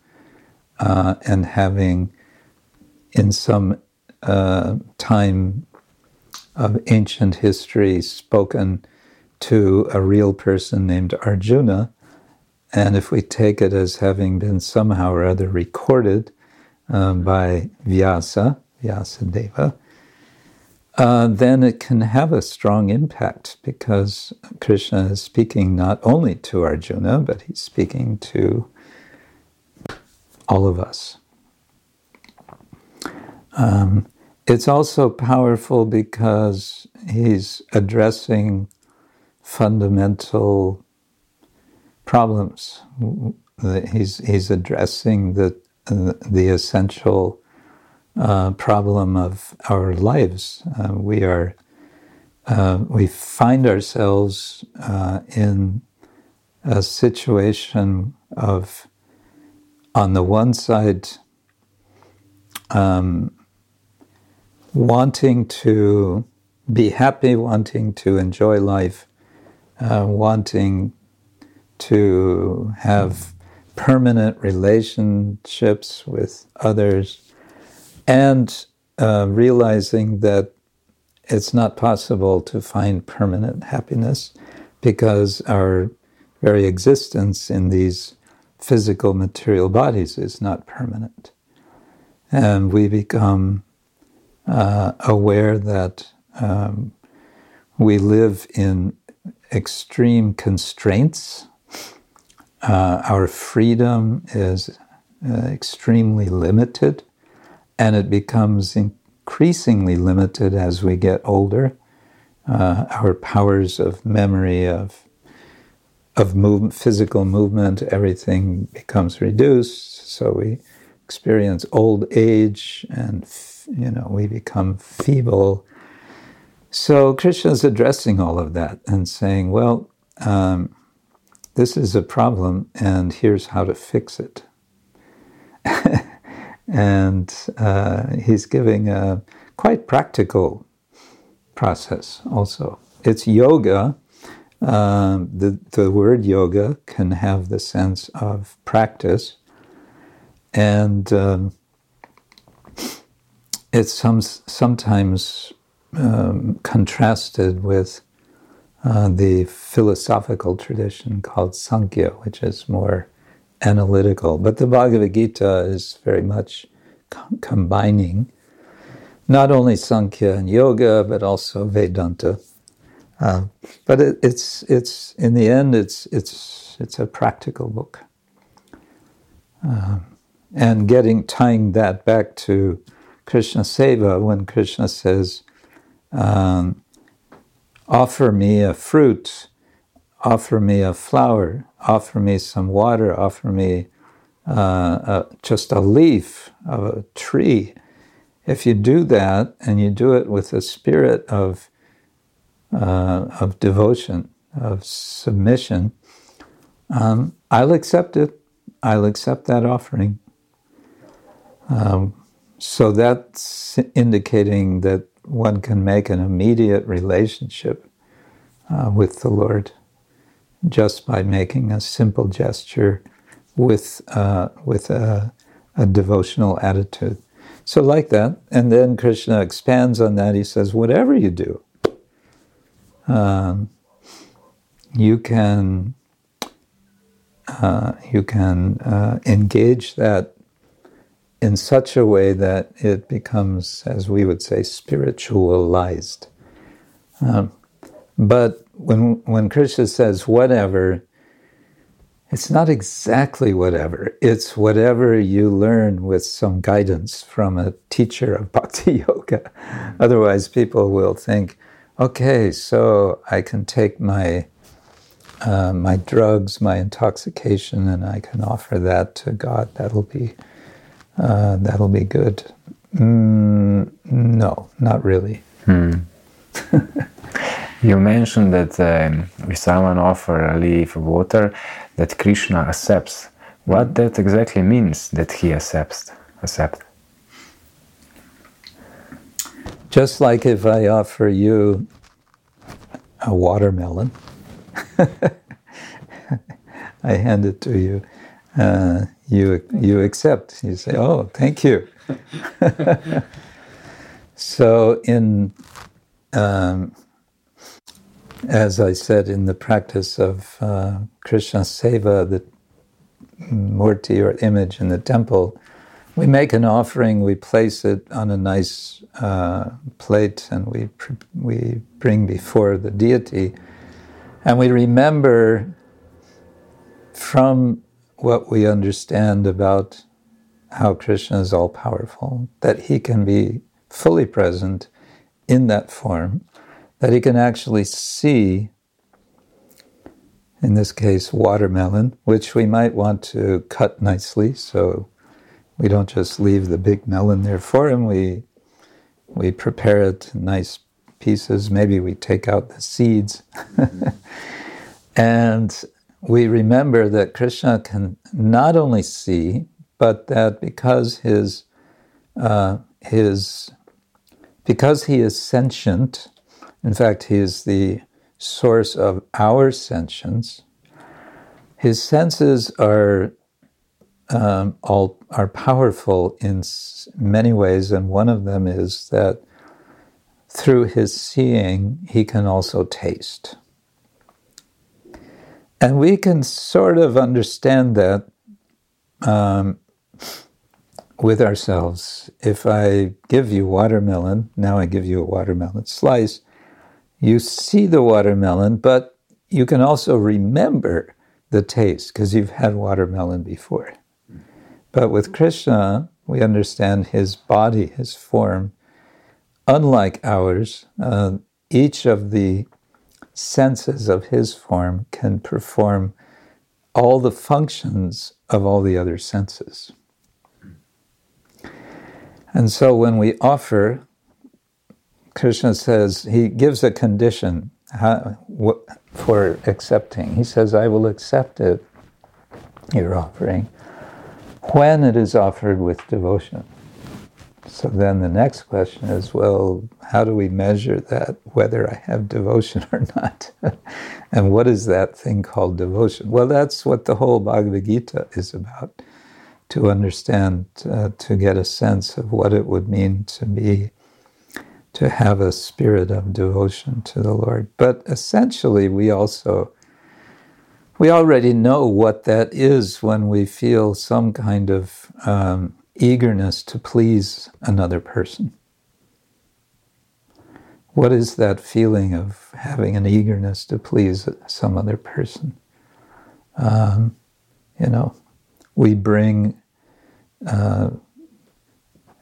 uh, and having, in some uh, time of ancient history, spoken to a real person named Arjuna. And if we take it as having been somehow or other recorded uh, by Vyasa, Vyasadeva, uh, then it can have a strong impact because Krishna is speaking not only to Arjuna, but he's speaking to all of us. Um, it's also powerful because he's addressing fundamental problems. He's, he's addressing the, uh, the essential uh, problem of our lives. Uh, we are uh, we find ourselves uh, in a situation of, on the one side, um, wanting to be happy, wanting to enjoy life, uh, wanting to have permanent relationships with others and uh, realizing that it's not possible to find permanent happiness because our very existence in these physical material bodies is not permanent. And we become uh, aware that um, we live in extreme constraints. Uh, our freedom is uh, extremely limited and it becomes increasingly limited as we get older. Uh, our powers of memory, of of move, physical movement, everything becomes reduced. So we experience old age, and you know we become feeble. So Krishna is addressing all of that and saying, well. Um, this is a problem, and here's how to fix it. *laughs* And uh, he's giving a quite practical process also. It's yoga. Um, the, the word yoga can have the sense of practice. And um, it's some, sometimes um, contrasted with uh, the philosophical tradition called Sankhya, which is more analytical. But the Bhagavad Gita is very much com- combining not only Sankhya and Yoga, but also Vedanta. Uh, but it, it's it's in the end, it's it's it's a practical book. Uh, and getting tying that back to Krishna Seva, when Krishna says, um, "Offer me a fruit." Offer me a flower, offer me some water, offer me uh, just a leaf of a tree. If you do that and you do it with a spirit of, uh, of devotion, of submission, um, I'll accept it. I'll accept that offering. Um, so that's indicating that one can make an immediate relationship uh, with the Lord just by making a simple gesture with, uh, with a, a devotional attitude. So, like that. And then Krishna expands on that. He says, whatever you do, um, you can uh, you can uh, engage that in such a way that it becomes, as we would say, spiritualized. Um, but when when Krishna says whatever, it's not exactly whatever. It's whatever you learn with some guidance from a teacher of bhakti *laughs* yoga. Otherwise, people will think, okay, so I can take my uh, my drugs, my intoxication, and I can offer that to God. That'll be uh, that'll be good. Mm, no, not really. Hmm. *laughs* You mentioned that um, if someone offers a leaf of water, that Krishna accepts. What that exactly means that he accepts? Accept. Just like if I offer you a watermelon. *laughs* I hand it to you. Uh, you you accept. You say, "Oh, thank you." *laughs* so, in um, as I said, in the practice of uh, Krishna Seva, the murti or image in the temple, we make an offering, we place it on a nice uh, plate, and we we bring before the deity, and we remember from what we understand about how Krishna is all powerful, that he can be fully present in that form, that he can actually see, in this case, watermelon, which we might want to cut nicely so we don't just leave the big melon there for him. We we prepare it in nice pieces. Maybe we take out the seeds, *laughs* and we remember that Krishna can not only see, but that because his uh, his because he is sentient, in fact, he is the source of our sentience. His senses are um, all are powerful in many ways, and one of them is that through his seeing, he can also taste. And we can sort of understand that um, with ourselves. If I give you watermelon, now I give you a watermelon slice, you see the watermelon, but you can also remember the taste because you've had watermelon before. But with Krishna, we understand his body, his form. Unlike ours, uh, each of the senses of his form can perform all the functions of all the other senses. And so when we offer, Krishna says, he gives a condition for accepting. He says, I will accept it, your offering, when it is offered with devotion. So then the next question is well, how do we measure that, whether I have devotion or not? *laughs* and what is that thing called devotion? Well, that's what the whole Bhagavad Gita is about to understand, uh, to get a sense of what it would mean to be, to have a spirit of devotion to the Lord. But essentially, we also we already know what that is when we feel some kind of um, eagerness to please another person. What is that feeling of having an eagerness to please some other person? Um, you know, we bring, uh,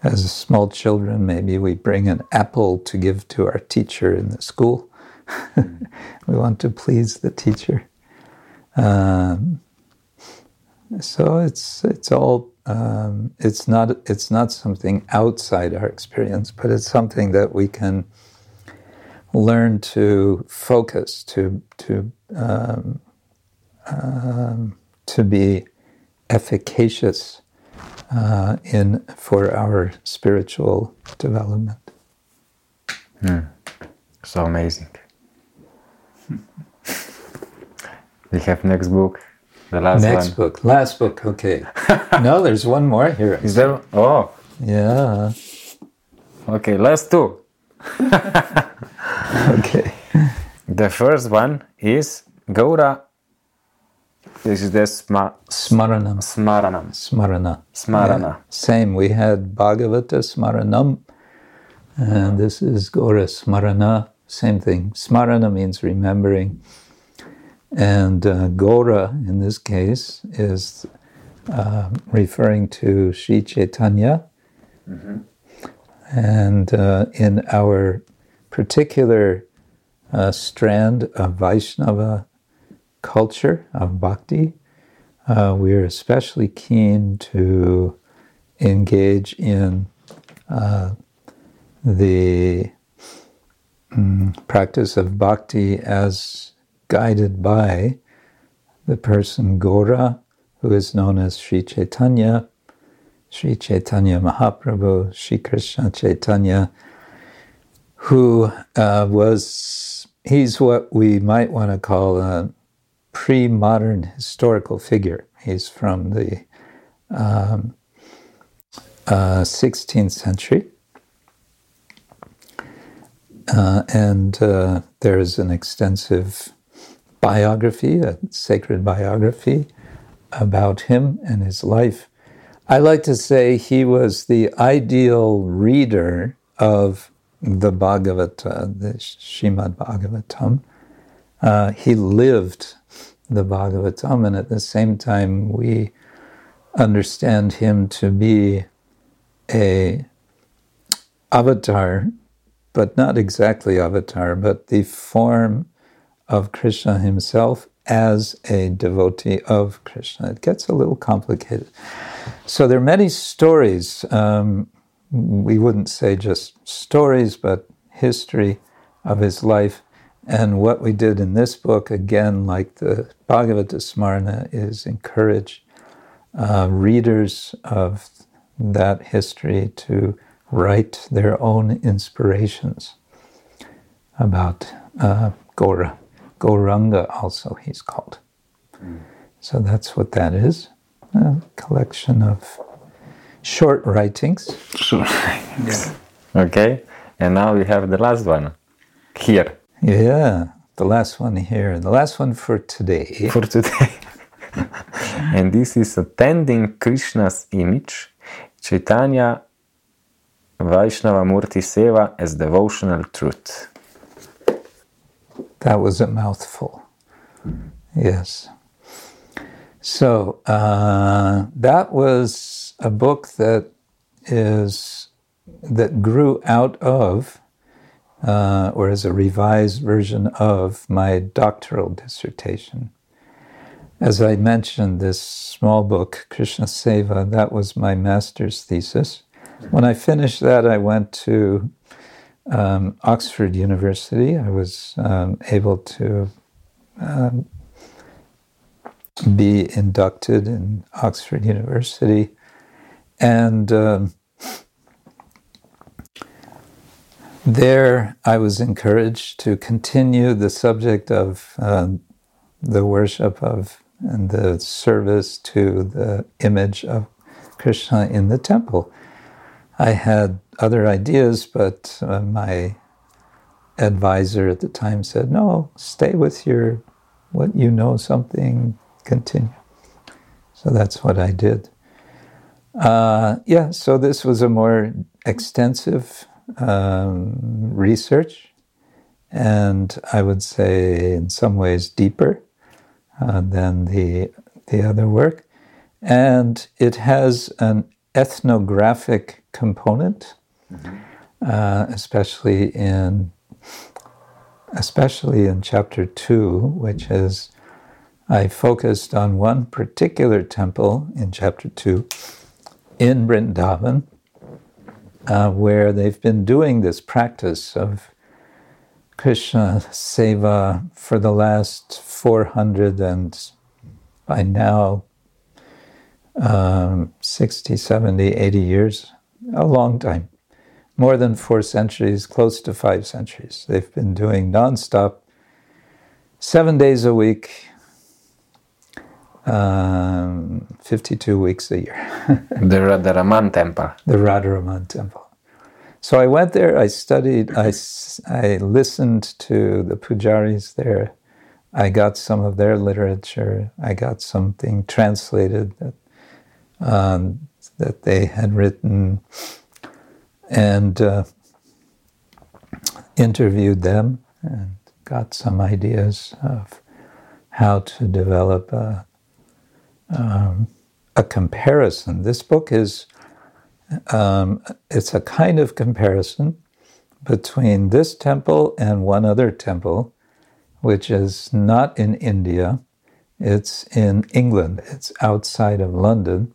as small children, maybe we bring an apple to give to our teacher in the school. *laughs* we want to please the teacher. Um, so it's it's all um, it's not it's not something outside our experience, but it's something that we can learn to focus to to um, um, to be efficacious uh, in for our spiritual development. Mm. So amazing. we have next book, the last next one. book, last book. Okay. *laughs* no, there's one more here. Is there? Oh. Yeah. Okay, last two. *laughs* *laughs* okay. The first one is Gaura. This is the sma- Smaranam. Smaranam. Smarana. Smarana. Yeah. Same. We had Bhagavata Smaranam, and this is Gaura Smarana. Same thing. Smarana means remembering. And uh, Gaura, in this case, is uh, referring to Sri Chaitanya. Mm-hmm. And uh, in our particular uh, strand of Vaishnava culture, of bhakti, uh, we're especially keen to engage in uh, the um, practice of bhakti as guided by the person Gaura, who is known as Sri Chaitanya, Sri Chaitanya Mahaprabhu, Sri Krishna Chaitanya, who uh, was he's what we might want to call a pre modern historical figure. He's from the um, uh, 16th century. Uh, and uh, there's an extensive biography, a sacred biography about him and his life. I like to say he was the ideal reader of the Bhagavata, the Srimad Bhagavatam. Uh, he lived the Bhagavatam, and at the same time, we understand him to be a avatar, but not exactly avatar, but the form of Krishna himself as a devotee of Krishna. It gets a little complicated. So there are many stories. Um, we wouldn't say just stories, but history of his life. And what we did in this book, again, like the Bhagavata Smarana, is encourage uh, readers of that history to write their own inspirations about uh, Gaura. Gauranga, also, he's called. Mm. So that's what that is a collection of short writings. Sure. yeah. Okay, and now we have the last one here. Yeah, the last one here. The last one for today. For today. *laughs* and this is attending Krishna's image, Chaitanya Vaishnava Murti Seva as devotional truth. That was a mouthful. Yes. So uh, that was a book that is that grew out of, uh, or as a revised version of, my doctoral dissertation. As I mentioned, this small book, Krishna Seva, that was my master's thesis. When I finished that, I went to um, Oxford University. I was um, able to um, be inducted in Oxford University. And um, there I was encouraged to continue the subject of uh, the worship of and the service to the image of Krishna in the temple. I had other ideas, but uh, my advisor at the time said, "No, stay with your what you know something continue. So that's what I did. Uh, yeah, so this was a more extensive um, research, and I would say in some ways deeper uh, than the the other work, and it has an ethnographic component, mm-hmm. uh, especially in especially in chapter two, which is I focused on one particular temple in chapter 2 in Vrindavan, uh, where they've been doing this practice of Krishna Seva for the last 400 and by now um, 60, 70, 80 years, a long time. More than four centuries, close to five centuries. They've been doing nonstop, seven days a week, um, 52 weeks a year. *laughs* the Radharaman temple. The Radharaman temple. So I went there, I studied, I, I listened to the pujaris there. I got some of their literature. I got something translated that, um, that they had written and uh, interviewed them and got some ideas of how to develop a um, a comparison. This book is um, it's a kind of comparison between this temple and one other temple, which is not in India. It's in England. It's outside of London.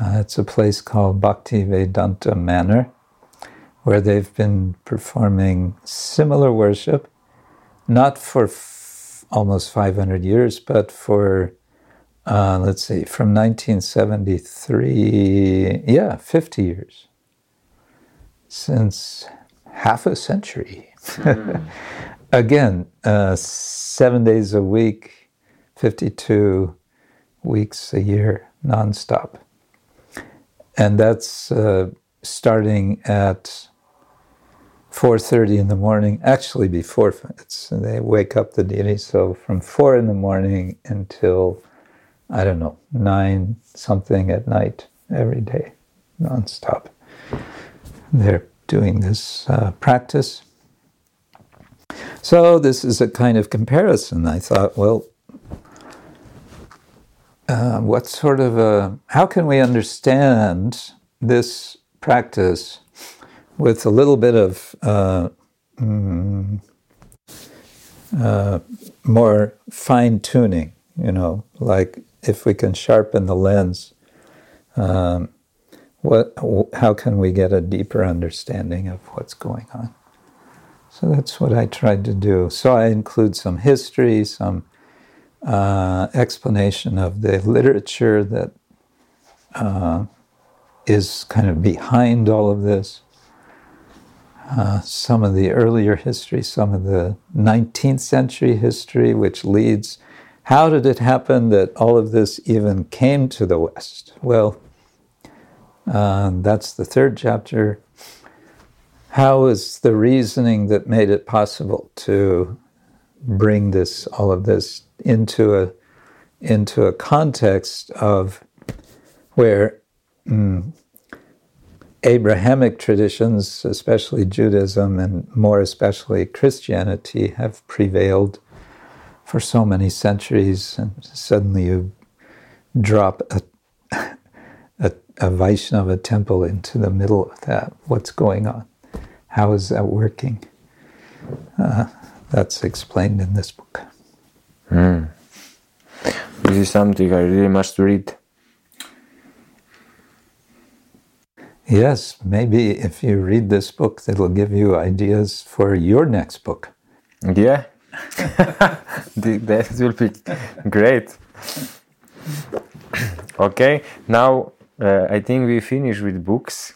Uh, it's a place called Bhaktivedanta Manor, where they've been performing similar worship, not for f- almost 500 years, but for uh, let's see, from 1973, yeah, 50 years. Since half a century. Mm. *laughs* again, uh, seven days a week, 52 weeks a year, nonstop. And that's uh, starting at 4.30 in the morning, actually before it's, they wake up the deity, so from 4 in the morning until, I don't know, 9 something at night every day, nonstop. They're doing this uh, practice. So this is a kind of comparison. I thought, well, uh, what sort of a, how can we understand this practice with a little bit of uh, mm, uh, more fine tuning, you know, like if we can sharpen the lens, um, what, how can we get a deeper understanding of what's going on? So that's what I tried to do. So I include some history, some uh, explanation of the literature that uh, is kind of behind all of this. Uh, some of the earlier history, some of the 19th century history, which leads. How did it happen that all of this even came to the West? Well, uh, that's the third chapter. How is the reasoning that made it possible to bring this, all of this, into a into a context of where mm, Abrahamic traditions, especially Judaism and more especially Christianity, have prevailed for so many centuries, and suddenly you drop a, a, a Vaishnava temple into the middle of that. What's going on? How is that working? Uh, that's explained in this book. Mm. This is something I really must read. Yes, maybe if you read this book, it'll give you ideas for your next book. Yeah, *laughs* that will be great. *coughs* okay, now uh, I think we finish with books,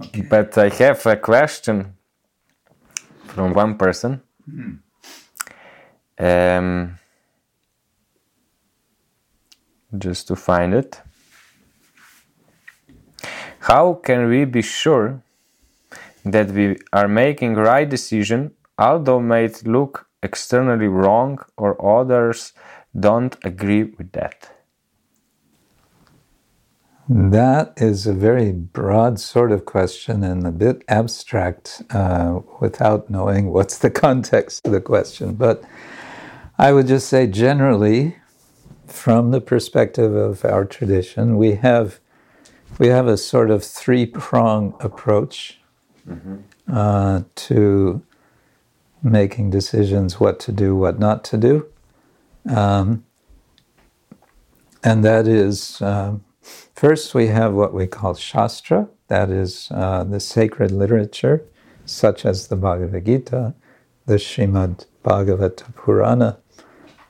okay. but I have a question from one person. Mm. Um, just to find it. How can we be sure that we are making right decision although might look externally wrong or others don't agree with that? That is a very broad sort of question and a bit abstract uh, without knowing what's the *laughs* context of the question. But I would just say generally, from the perspective of our tradition, we have we have a sort of three prong approach mm-hmm. uh, to making decisions what to do, what not to do. Um, and that is uh, first, we have what we call Shastra, that is uh, the sacred literature, such as the Bhagavad Gita, the Srimad Bhagavata Purana,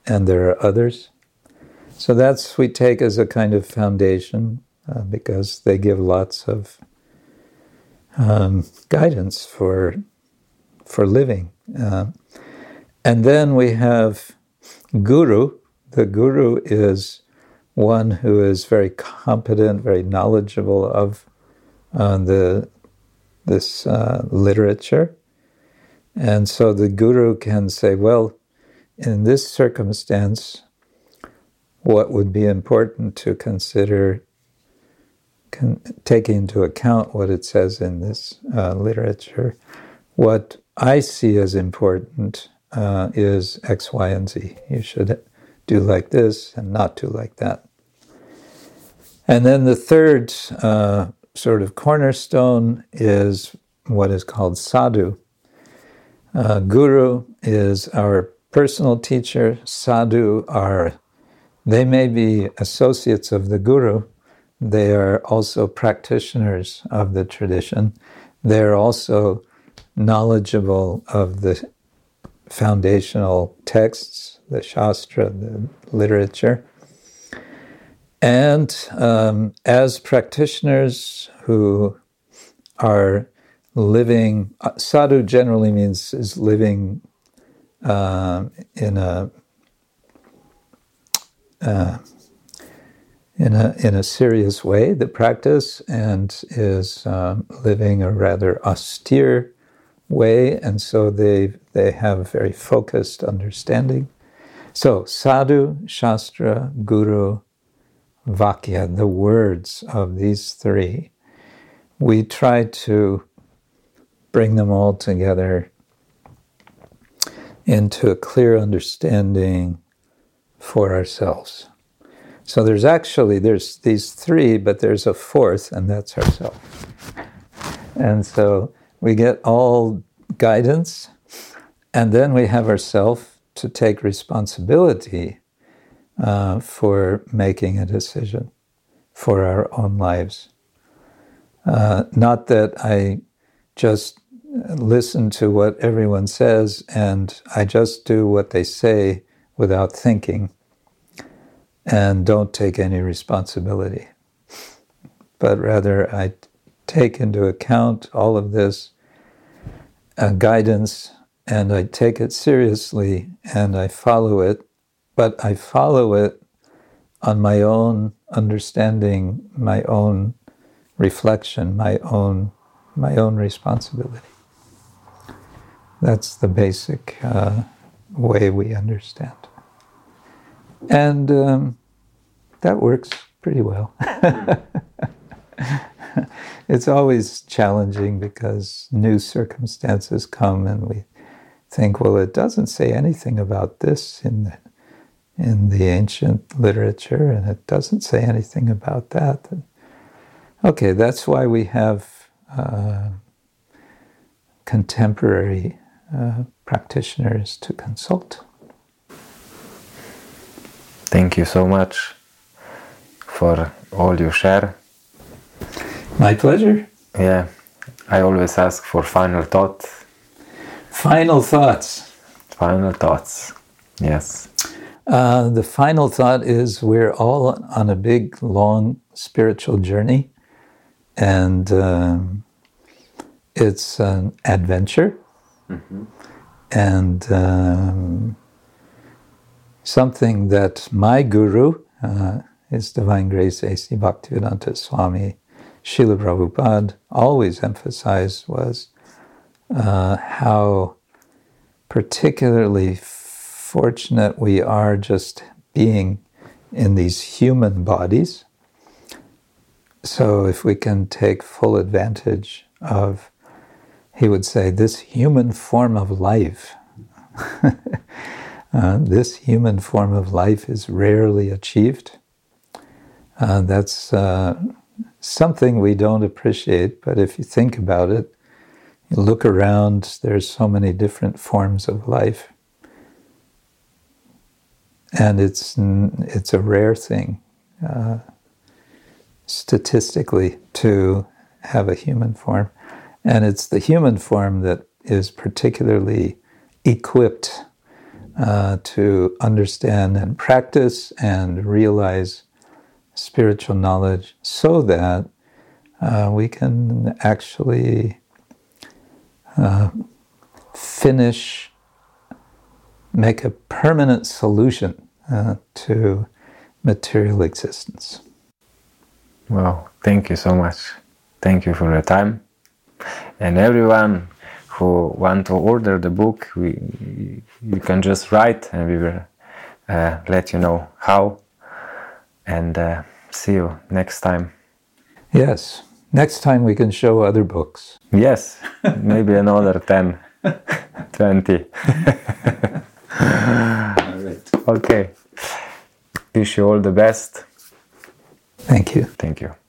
and there are others. So that's we take as a kind of foundation uh, because they give lots of um, guidance for for living. Uh, and then we have guru. The guru is one who is very competent, very knowledgeable of uh, the this uh, literature, and so the guru can say, "Well, in this circumstance, what would be important to consider can take into account what it says in this uh, literature. What I see as important uh, is X, Y, and Z. You should do like this and not do like that. And then the third uh, sort of cornerstone is what is called sadhu. Uh, guru is our personal teacher. Sadhu are, they may be associates of the guru, they are also practitioners of the tradition. They're also knowledgeable of the foundational texts, the Shastra, the literature. And um, as practitioners who are living, sadhu generally means is living uh, in a uh, in a in a serious way the practice and is um, living a rather austere way, and so they they have very focused understanding. So sadhu, shastra, guru, vakya, the words of these three, we try to bring them all together into a clear understanding for ourselves. So there's actually there's these three, but there's a fourth, and that's ourself. And so we get all guidance, and then we have ourselves to take responsibility uh, for making a decision for our own lives. Uh, not that I just listen to what everyone says and I just do what they say without thinking and don't take any responsibility. But rather, I take into account all of this uh, guidance and I take it seriously and I follow it, but I follow it on my own understanding, my own reflection, my own my own responsibility. That's the basic uh, way we understand. And um, that works pretty well. *laughs* *laughs* it's always challenging because new circumstances come and we think, well, it doesn't say anything about this in the, in the ancient literature, and it doesn't say anything about that. Okay, that's why we have uh, contemporary uh, practitioners to consult. Thank you so much for all you share. My pleasure. Yeah, I always ask for final thought. Final thoughts. Final thoughts. Yes. Uh, the final thought is we're all on a big, long spiritual journey, and um, it's an adventure. Mm-hmm. And um, something that my guru, uh, His Divine Grace A.C. Bhaktivedanta Swami, Srila Prabhupada always emphasized was uh, how particularly fortunate we are just being in these human bodies. So, if we can take full advantage of, he would say, this human form of life. *laughs* uh, this human form of life is rarely achieved. Uh, that's uh, something we don't appreciate, but if you think about it, you look around, there's so many different forms of life. And it's, it's a rare thing, uh, statistically, to have a human form. And it's the human form that is particularly equipped uh, to understand and practice and realize spiritual knowledge so that uh, we can actually uh, finish, make a permanent solution uh, to material existence. Well, thank you so much. Thank you for your time. And everyone who want to order the book, we, you can just write and we will uh, let you know how. And uh, see you next time. Yes. Next time we can show other books. Yes. Maybe another *laughs* 10, 20. all right. Okay. Wish you all the best. Thank you. Thank you.